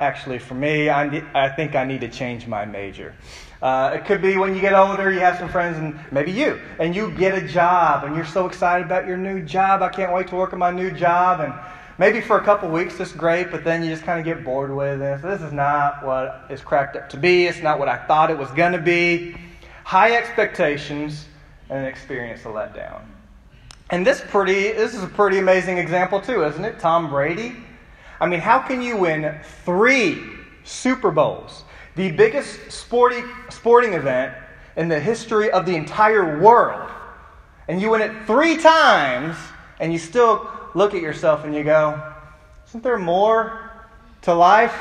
actually for me. I, I think I need to change my major. Uh, it could be when you get older, you have some friends, and maybe you, and you get a job, and you're so excited about your new job. I can't wait to work at my new job. And maybe for a couple weeks it's great, but then you just kind of get bored with it. This is not what it's cracked up to be. It's not what I thought it was going to be. High expectations and an experience of letdown. And this pretty this is a pretty amazing example too, isn't it? Tom Brady. I mean, how can you win three Super Bowls, the biggest sporting sporting event in the history of the entire world, and you win it three times, and you still look at yourself and you go, "Isn't there more to life?"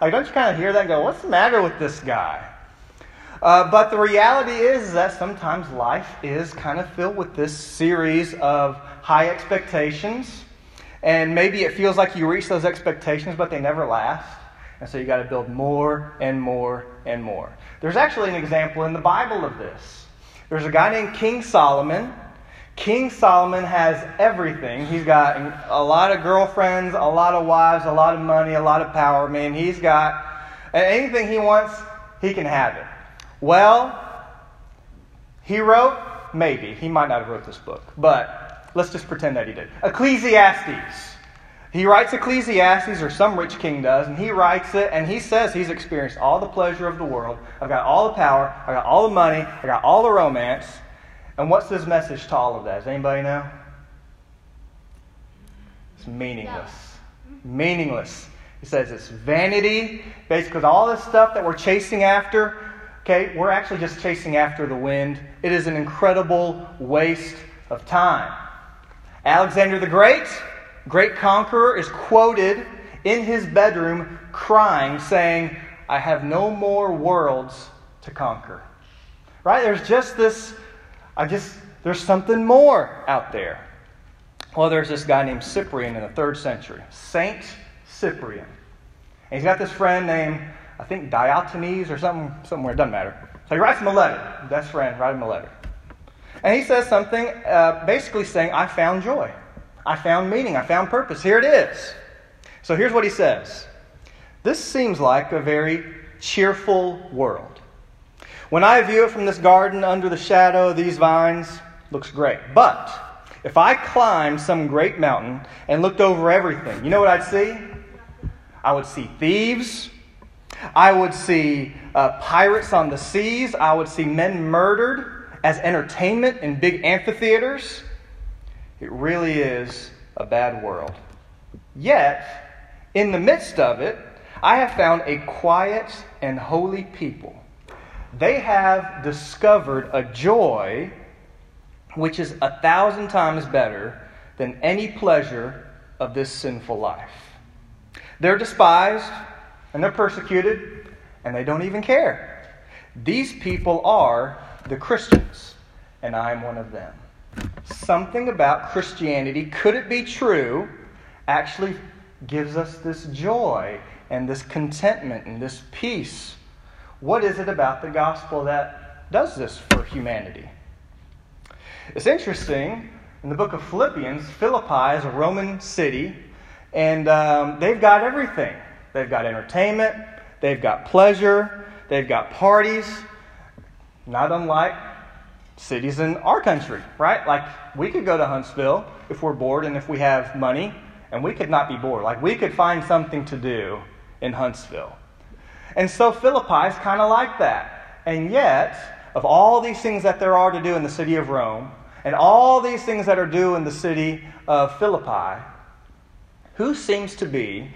Like, don't you kind of hear that and go, "What's the matter with this guy?" Uh, but the reality is that sometimes life is kind of filled with this series of high expectations. And maybe it feels like you reach those expectations, but they never last. And so you got to build more and more and more. There's actually an example in the Bible of this. There's a guy named King Solomon. King Solomon has everything. He's got a lot of girlfriends, a lot of wives, a lot of money, a lot of power. Man, he's got anything he wants, he can have it. Well, he wrote, maybe, he might not have wrote this book, but let's just pretend that he did. Ecclesiastes. He writes Ecclesiastes, or some rich king does, and he writes it, and he says he's experienced all the pleasure of the world. I've got all the power, I got all the money, I got all the romance. And what's his message to all of that? Does anybody know? It's meaningless. Meaningless. He says it's vanity, basically, all this stuff that we're chasing after Okay, we're actually just chasing after the wind. It is an incredible waste of time. Alexander the Great, great conqueror, is quoted in his bedroom crying, saying, I have no more worlds to conquer. Right? There's just this, I just, there's something more out there. Well, there's this guy named Cyprian in the third century, Saint Cyprian. And he's got this friend named I think Diogenes or something, somewhere, it doesn't matter. So he writes him a letter. Best friend, write him a letter. And he says something uh, basically saying, I found joy. I found meaning. I found purpose. Here it is. So here's what he says This seems like a very cheerful world. When I view it from this garden under the shadow of these vines, looks great. But if I climbed some great mountain and looked over everything, you know what I'd see? I would see thieves, I would see uh, pirates on the seas. I would see men murdered as entertainment in big amphitheaters. It really is a bad world. Yet, in the midst of it, I have found a quiet and holy people. They have discovered a joy which is a thousand times better than any pleasure of this sinful life. They're despised, and they're persecuted, and they don't even care. These people are the Christians, and I'm one of them. Something about Christianity, could it be true, actually gives us this joy and this contentment and this peace. What is it about the gospel that does this for humanity? It's interesting. In the book of Philippians, Philippi is a Roman city, and um, they've got everything. They've got entertainment, they've got pleasure, they've got parties, not unlike cities in our country, right? Like we could go to Huntsville if we're bored and if we have money, and we could not be bored. Like we could find something to do in Huntsville. And so Philippi is kind of like that. And yet, of all these things that there are to do in the city of Rome, and all these things that are due in the city of Philippi, who seems to be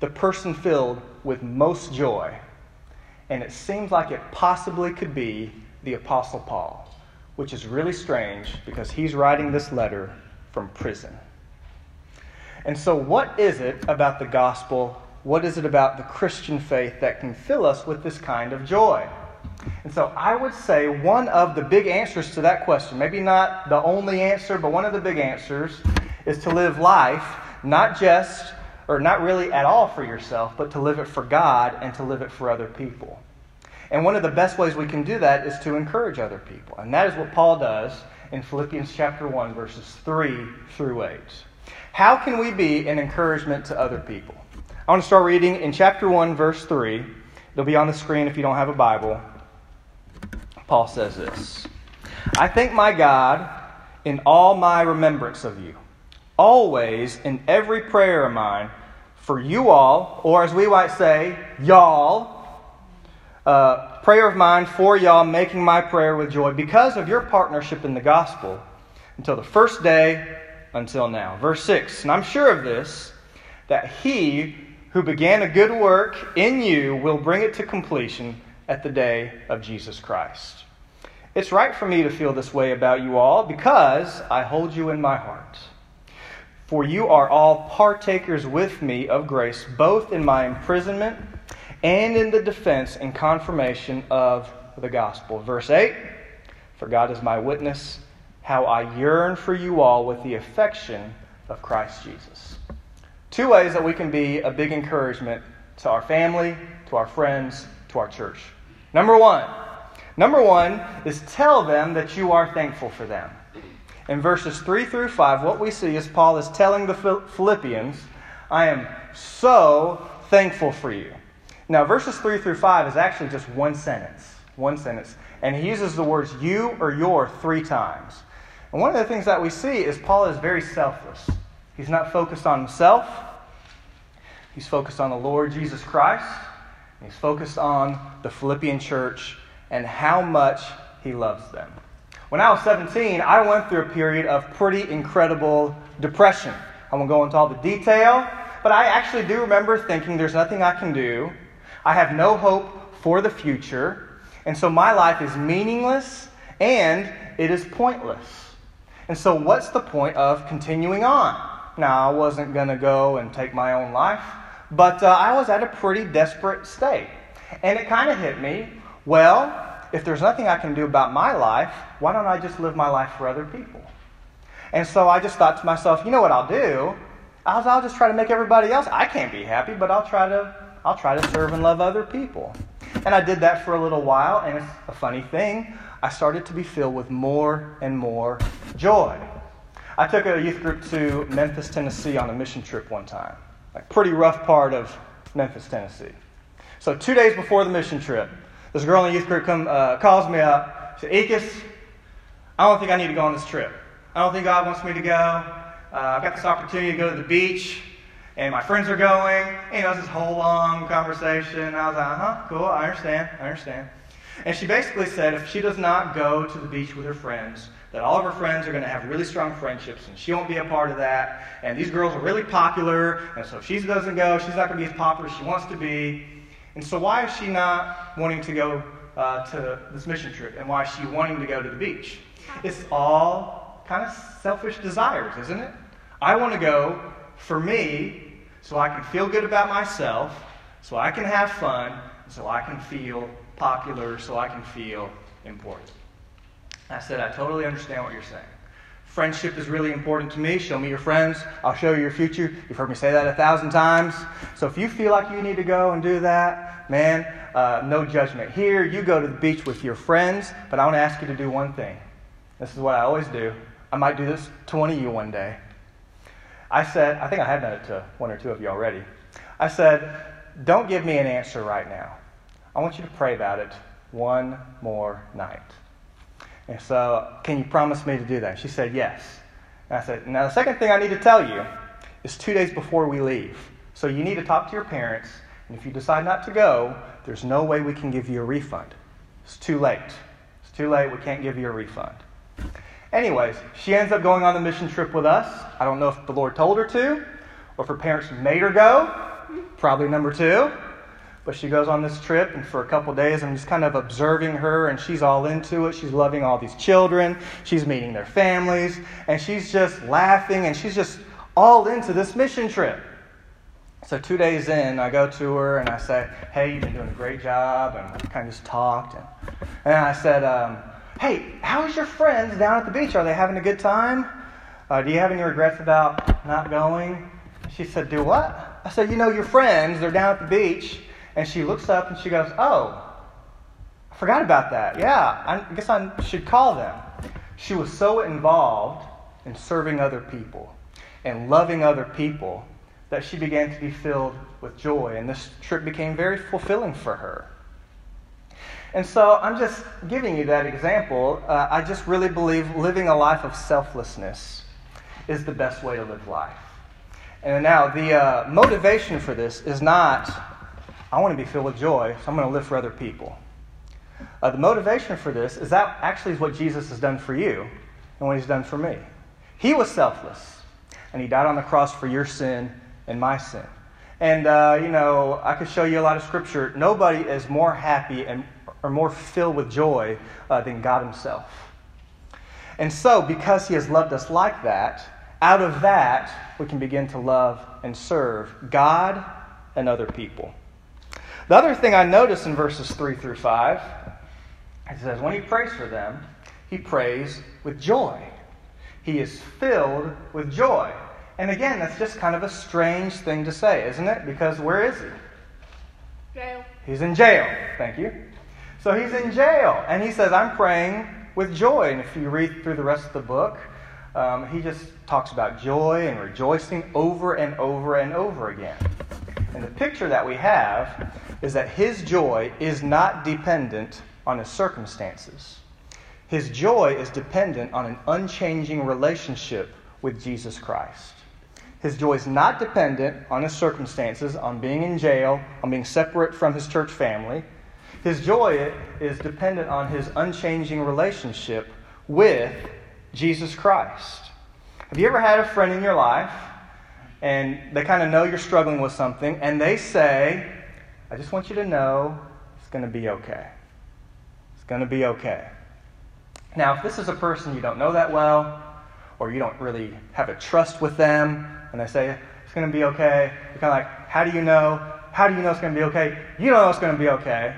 the person filled with most joy. And it seems like it possibly could be the Apostle Paul, which is really strange because he's writing this letter from prison. And so, what is it about the gospel? What is it about the Christian faith that can fill us with this kind of joy? And so, I would say one of the big answers to that question, maybe not the only answer, but one of the big answers, is to live life not just or not really at all for yourself, but to live it for God and to live it for other people. And one of the best ways we can do that is to encourage other people. And that is what Paul does in Philippians chapter 1, verses 3 through 8. How can we be an encouragement to other people? I want to start reading in chapter 1, verse 3. It'll be on the screen if you don't have a Bible. Paul says this I thank my God in all my remembrance of you, always in every prayer of mine, for you all, or as we might say, y'all, uh, prayer of mine for y'all, making my prayer with joy because of your partnership in the gospel until the first day until now. Verse 6 And I'm sure of this, that he who began a good work in you will bring it to completion at the day of Jesus Christ. It's right for me to feel this way about you all because I hold you in my heart. For you are all partakers with me of grace, both in my imprisonment and in the defense and confirmation of the gospel. Verse 8 For God is my witness, how I yearn for you all with the affection of Christ Jesus. Two ways that we can be a big encouragement to our family, to our friends, to our church. Number one, number one is tell them that you are thankful for them. In verses 3 through 5, what we see is Paul is telling the Philippians, I am so thankful for you. Now, verses 3 through 5 is actually just one sentence. One sentence. And he uses the words you or your three times. And one of the things that we see is Paul is very selfless. He's not focused on himself, he's focused on the Lord Jesus Christ. He's focused on the Philippian church and how much he loves them. When I was 17, I went through a period of pretty incredible depression. I won't go into all the detail, but I actually do remember thinking there's nothing I can do. I have no hope for the future. And so my life is meaningless and it is pointless. And so, what's the point of continuing on? Now, I wasn't going to go and take my own life, but uh, I was at a pretty desperate state. And it kind of hit me well, if there's nothing I can do about my life, why don't I just live my life for other people? And so I just thought to myself, you know what I'll do? I'll, I'll just try to make everybody else. I can't be happy, but I'll try to I'll try to serve and love other people. And I did that for a little while, and it's a funny thing. I started to be filled with more and more joy. I took a youth group to Memphis, Tennessee on a mission trip one time. Like pretty rough part of Memphis, Tennessee. So two days before the mission trip, this girl in the youth group come, uh, calls me up. She said, Ekis, I don't think I need to go on this trip. I don't think God wants me to go. Uh, I've got this opportunity to go to the beach, and my friends are going. And, know, it's this whole long conversation. I was like, uh huh, cool, I understand, I understand. And she basically said if she does not go to the beach with her friends, that all of her friends are going to have really strong friendships, and she won't be a part of that. And these girls are really popular, and so if she doesn't go, she's not going to be as popular as she wants to be. And so, why is she not wanting to go uh, to this mission trip? And why is she wanting to go to the beach? It's all kind of selfish desires, isn't it? I want to go for me so I can feel good about myself, so I can have fun, so I can feel popular, so I can feel important. I said, I totally understand what you're saying. Friendship is really important to me. Show me your friends. I'll show you your future. You've heard me say that a thousand times. So if you feel like you need to go and do that, man, uh, no judgment here. You go to the beach with your friends, but I want to ask you to do one thing. This is what I always do. I might do this to one of you one day. I said, I think I have done it to one or two of you already. I said, don't give me an answer right now. I want you to pray about it one more night. And so, can you promise me to do that? She said, Yes. And I said, Now, the second thing I need to tell you is two days before we leave. So, you need to talk to your parents. And if you decide not to go, there's no way we can give you a refund. It's too late. It's too late. We can't give you a refund. Anyways, she ends up going on the mission trip with us. I don't know if the Lord told her to or if her parents made her go. Probably number two. But she goes on this trip, and for a couple days, I'm just kind of observing her, and she's all into it. She's loving all these children. She's meeting their families, and she's just laughing, and she's just all into this mission trip. So, two days in, I go to her and I say, Hey, you've been doing a great job. And we kind of just talked. And, and I said, um, Hey, how's your friends down at the beach? Are they having a good time? Uh, do you have any regrets about not going? She said, Do what? I said, You know, your friends, they're down at the beach and she looks up and she goes, Oh, I forgot about that. Yeah, I guess I should call them. She was so involved in serving other people and loving other people that she began to be filled with joy, and this trip became very fulfilling for her. And so I'm just giving you that example. Uh, I just really believe living a life of selflessness is the best way to live life. And now, the uh, motivation for this is not, I want to be filled with joy, so I'm going to live for other people. Uh, the motivation for this is that actually is what Jesus has done for you and what he's done for me. He was selfless, and he died on the cross for your sin and my sin. And, uh, you know, I could show you a lot of scripture. Nobody is more happy and, or more filled with joy uh, than God himself. And so, because he has loved us like that, out of that, we can begin to love and serve God and other people. The other thing I notice in verses 3 through 5, it says, when he prays for them, he prays with joy. He is filled with joy. And again, that's just kind of a strange thing to say, isn't it? Because where is he? Jail. He's in jail. Thank you. So he's in jail. And he says, I'm praying with joy. And if you read through the rest of the book, um, he just talks about joy and rejoicing over and over and over again. And the picture that we have is that his joy is not dependent on his circumstances. His joy is dependent on an unchanging relationship with Jesus Christ. His joy is not dependent on his circumstances, on being in jail, on being separate from his church family. His joy is dependent on his unchanging relationship with Jesus Christ. Have you ever had a friend in your life and they kind of know you're struggling with something and they say, I just want you to know it's going to be okay. It's going to be okay. Now, if this is a person you don't know that well, or you don't really have a trust with them, and they say it's going to be okay, you're kind of like, how do you know? How do you know it's going to be okay? You don't know it's going to be okay.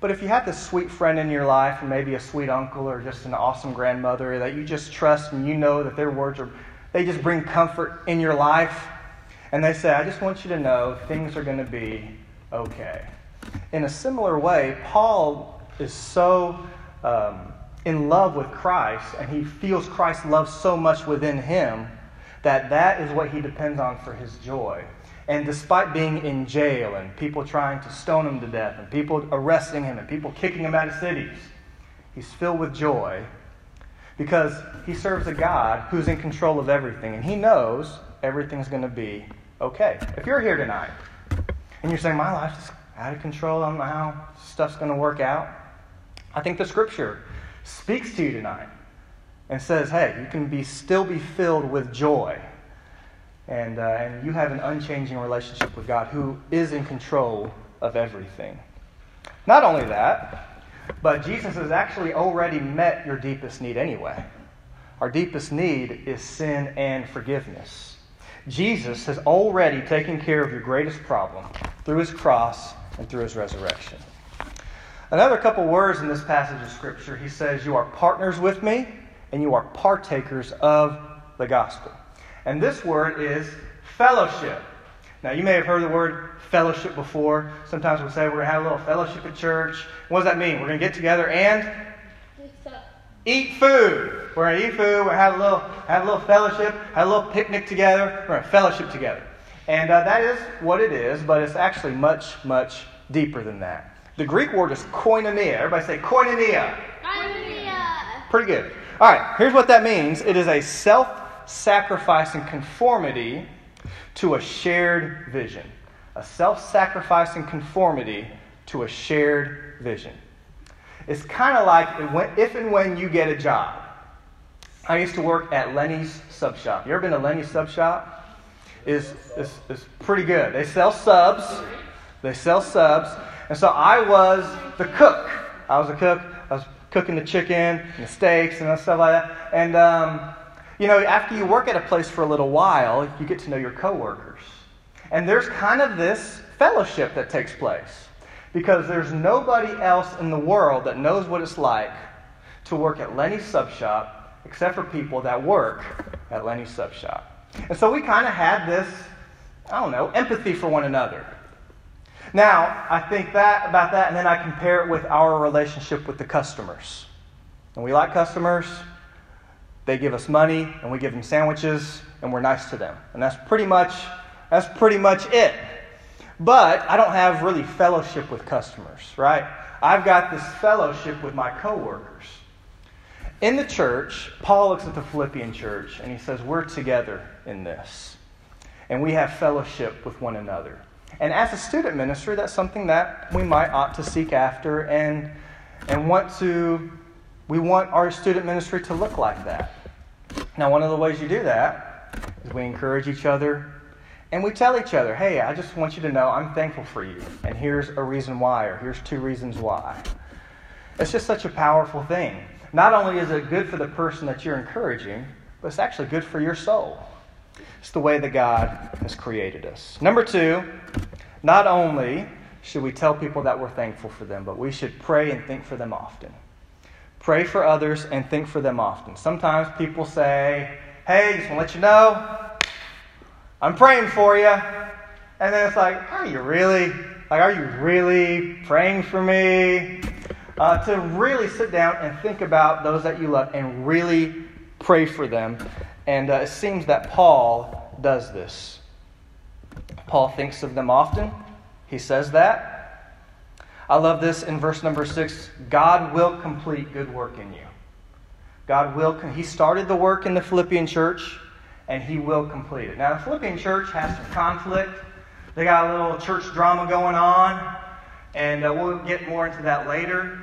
But if you have this sweet friend in your life, or maybe a sweet uncle or just an awesome grandmother that you just trust and you know that their words are, they just bring comfort in your life, and they say, I just want you to know things are going to be okay. In a similar way, Paul is so um, in love with Christ, and he feels Christ's love so much within him that that is what he depends on for his joy. And despite being in jail and people trying to stone him to death and people arresting him and people kicking him out of cities, he's filled with joy because he serves a God who's in control of everything and he knows everything's going to be okay. If you're here tonight and you're saying, My life's out of control, I don't know how stuff's going to work out, I think the scripture speaks to you tonight and says, Hey, you can be, still be filled with joy and, uh, and you have an unchanging relationship with God who is in control of everything. Not only that, but Jesus has actually already met your deepest need anyway. Our deepest need is sin and forgiveness. Jesus has already taken care of your greatest problem through his cross and through his resurrection. Another couple words in this passage of Scripture, he says, You are partners with me and you are partakers of the gospel. And this word is fellowship. Now, you may have heard the word fellowship before. Sometimes we'll say we're going to have a little fellowship at church. What does that mean? We're going to get together and eat food. We're going to eat food. To have a little, have a little fellowship, have a little picnic together. We're going to fellowship together. And uh, that is what it is, but it's actually much, much deeper than that. The Greek word is koinonia. Everybody say koinonia. Koinonia. Pretty good. All right, here's what that means it is a self sacrificing conformity to a shared vision. A self sacrificing conformity to a shared vision. It's kind of like if and when you get a job. I used to work at Lenny's Sub Shop. You ever been to Lenny's Sub Shop? Is is is pretty good. They sell subs. They sell subs. And so I was the cook. I was a cook. I was cooking the chicken and the steaks and stuff like that. And um, you know, after you work at a place for a little while, you get to know your coworkers. And there's kind of this fellowship that takes place because there's nobody else in the world that knows what it's like to work at Lenny's Sub Shop except for people that work at Lenny's Sub Shop. And so we kind of had this, I don't know, empathy for one another. Now, I think that about that, and then I compare it with our relationship with the customers. And we like customers, they give us money, and we give them sandwiches, and we're nice to them. And that's pretty much That's pretty much it. But I don't have really fellowship with customers, right? I've got this fellowship with my coworkers. In the church, Paul looks at the Philippian church and he says, We're together in this. And we have fellowship with one another. And as a student ministry, that's something that we might ought to seek after and, and want to, we want our student ministry to look like that. Now, one of the ways you do that is we encourage each other and we tell each other, hey, I just want you to know I'm thankful for you. And here's a reason why, or here's two reasons why. It's just such a powerful thing. Not only is it good for the person that you're encouraging, but it's actually good for your soul. It's the way that God has created us. Number two, not only should we tell people that we're thankful for them, but we should pray and think for them often. Pray for others and think for them often. Sometimes people say, hey, just want to let you know, I'm praying for you. And then it's like, are you really? Like, are you really praying for me? Uh, to really sit down and think about those that you love and really pray for them and uh, it seems that Paul does this. Paul thinks of them often. He says that. I love this in verse number six God will complete good work in you. God will, he started the work in the Philippian church, and he will complete it. Now, the Philippian church has some conflict. They got a little church drama going on, and uh, we'll get more into that later.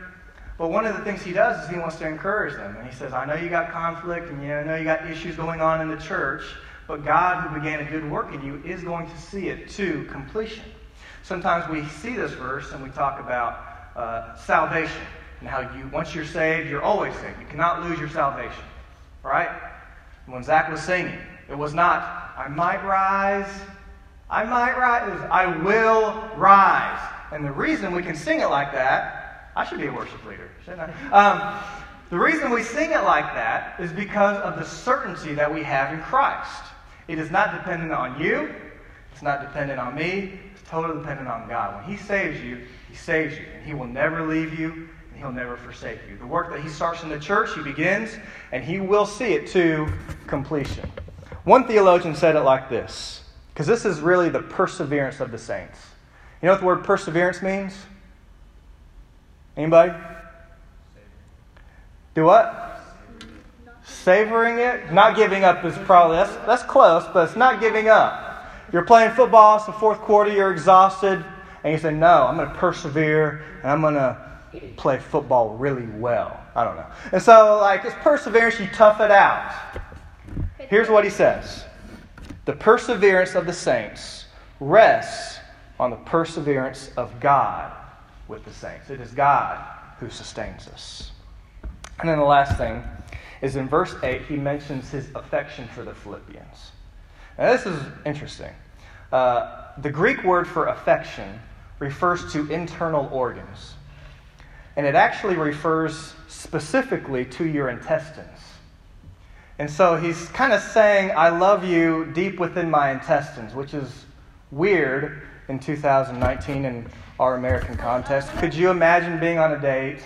But one of the things he does is he wants to encourage them. And he says, I know you got conflict and you know, I know you got issues going on in the church, but God, who began a good work in you, is going to see it to completion. Sometimes we see this verse and we talk about uh, salvation and how you, once you're saved, you're always saved. You cannot lose your salvation. Right? When Zach was singing, it was not, I might rise, I might rise. I will rise. And the reason we can sing it like that I should be a worship leader, shouldn't I? Um, the reason we sing it like that is because of the certainty that we have in Christ. It is not dependent on you, it's not dependent on me, it's totally dependent on God. When He saves you, He saves you, and He will never leave you, and He'll never forsake you. The work that He starts in the church, He begins, and He will see it to completion. One theologian said it like this, because this is really the perseverance of the saints. You know what the word perseverance means? Anybody? Do what? Savoring it? Not giving up is probably, that's, that's close, but it's not giving up. You're playing football, it's the fourth quarter, you're exhausted, and you say, No, I'm going to persevere, and I'm going to play football really well. I don't know. And so, like, it's perseverance, you tough it out. Here's what he says The perseverance of the saints rests on the perseverance of God with the saints. It is God who sustains us. And then the last thing is in verse 8, he mentions his affection for the Philippians. Now, this is interesting. Uh, the Greek word for affection refers to internal organs, and it actually refers specifically to your intestines. And so he's kind of saying, I love you deep within my intestines, which is weird in 2019 in our American context. Could you imagine being on a date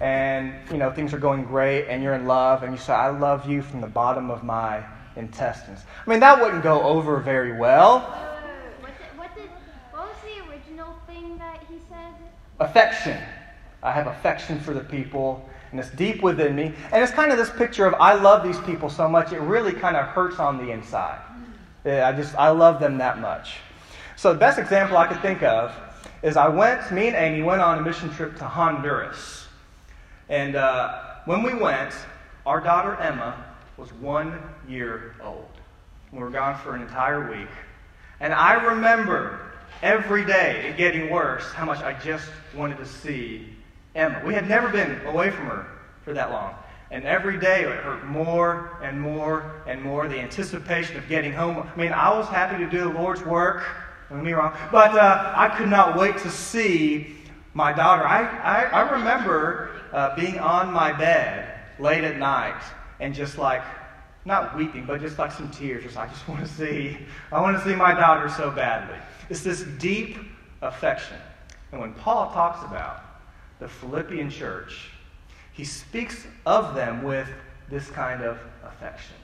and you know things are going great and you're in love and you say, "I love you from the bottom of my intestines"? I mean, that wouldn't go over very well. What, did, what, did, what was the original thing that he said? Affection. I have affection for the people, and it's deep within me. And it's kind of this picture of I love these people so much, it really kind of hurts on the inside. I just, I love them that much. So, the best example I could think of is I went, me and Amy went on a mission trip to Honduras. And uh, when we went, our daughter Emma was one year old. We were gone for an entire week. And I remember every day it getting worse how much I just wanted to see Emma. We had never been away from her for that long. And every day it hurt more and more and more. The anticipation of getting home. I mean, I was happy to do the Lord's work. Don't get me wrong. But uh, I could not wait to see my daughter. I, I, I remember uh, being on my bed late at night and just like, not weeping, but just like some tears. Just, I just want to see, I want to see my daughter so badly. It's this deep affection. And when Paul talks about the Philippian church, he speaks of them with this kind of affection.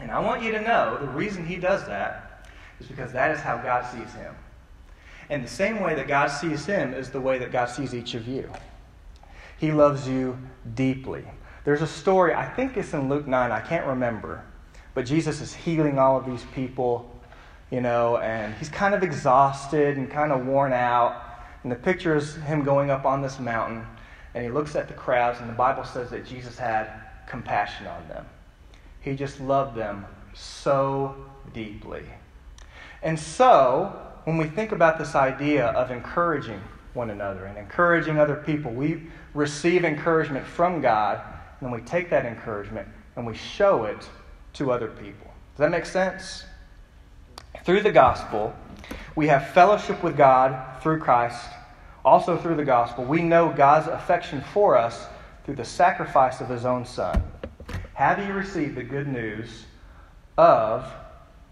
And I want you to know the reason he does that is because that is how God sees him. And the same way that God sees him is the way that God sees each of you. He loves you deeply. There's a story, I think it's in Luke 9, I can't remember, but Jesus is healing all of these people, you know, and he's kind of exhausted and kind of worn out. And the picture is him going up on this mountain, and he looks at the crowds, and the Bible says that Jesus had compassion on them. He just loved them so deeply. And so, when we think about this idea of encouraging one another and encouraging other people, we receive encouragement from God, and we take that encouragement and we show it to other people. Does that make sense? Through the gospel, we have fellowship with God through Christ. Also, through the gospel, we know God's affection for us through the sacrifice of his own Son. Have you received the good news of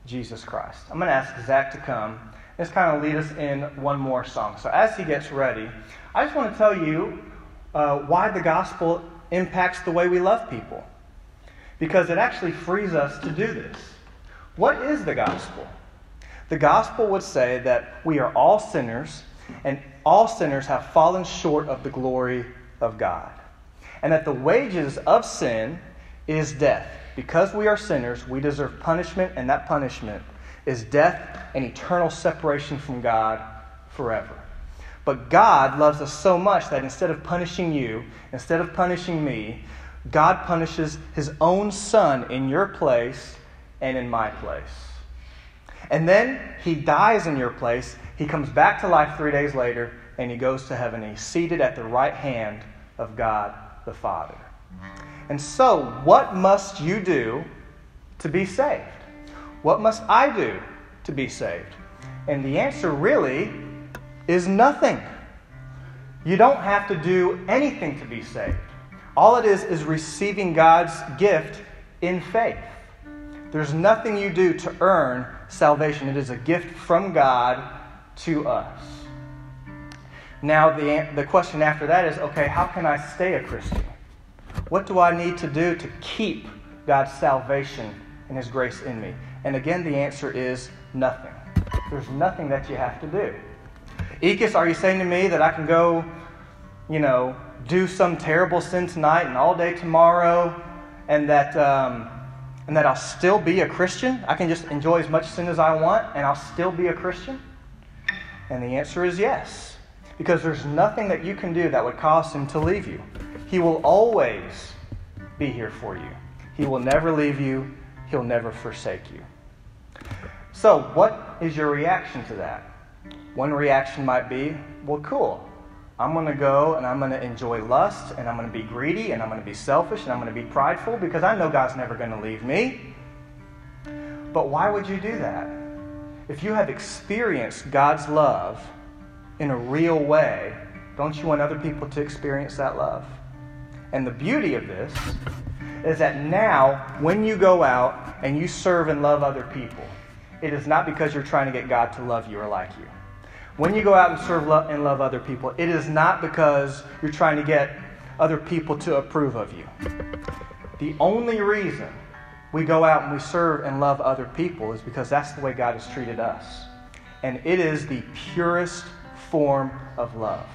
Jesus Christ. I'm going to ask Zach to come. Let's kind of lead us in one more song. So as he gets ready, I just want to tell you uh, why the gospel impacts the way we love people. Because it actually frees us to do this. What is the gospel? The gospel would say that we are all sinners, and all sinners have fallen short of the glory of God. And that the wages of sin is death. Because we are sinners, we deserve punishment, and that punishment is death and eternal separation from God forever. But God loves us so much that instead of punishing you, instead of punishing me, God punishes his own son in your place and in my place. And then he dies in your place. He comes back to life three days later, and he goes to heaven. He's seated at the right hand of God the Father. And so, what must you do to be saved? What must I do to be saved? And the answer really is nothing. You don't have to do anything to be saved. All it is is receiving God's gift in faith. There's nothing you do to earn salvation, it is a gift from God to us. Now, the, the question after that is okay, how can I stay a Christian? What do I need to do to keep God's salvation and His grace in me? And again, the answer is nothing. There's nothing that you have to do. Ekis, are you saying to me that I can go, you know, do some terrible sin tonight and all day tomorrow, and that, um, and that I'll still be a Christian? I can just enjoy as much sin as I want, and I'll still be a Christian? And the answer is yes, because there's nothing that you can do that would cause Him to leave you. He will always be here for you. He will never leave you, He'll never forsake you. So, what is your reaction to that? One reaction might be, well, cool. I'm going to go and I'm going to enjoy lust and I'm going to be greedy and I'm going to be selfish and I'm going to be prideful because I know God's never going to leave me. But why would you do that? If you have experienced God's love in a real way, don't you want other people to experience that love? And the beauty of this is that now, when you go out and you serve and love other people, it is not because you're trying to get God to love you or like you. When you go out and serve and love other people, it is not because you're trying to get other people to approve of you. The only reason we go out and we serve and love other people is because that's the way God has treated us. And it is the purest form of love.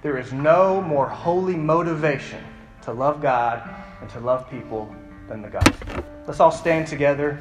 There is no more holy motivation to love God and to love people than the gospel. Let's all stand together.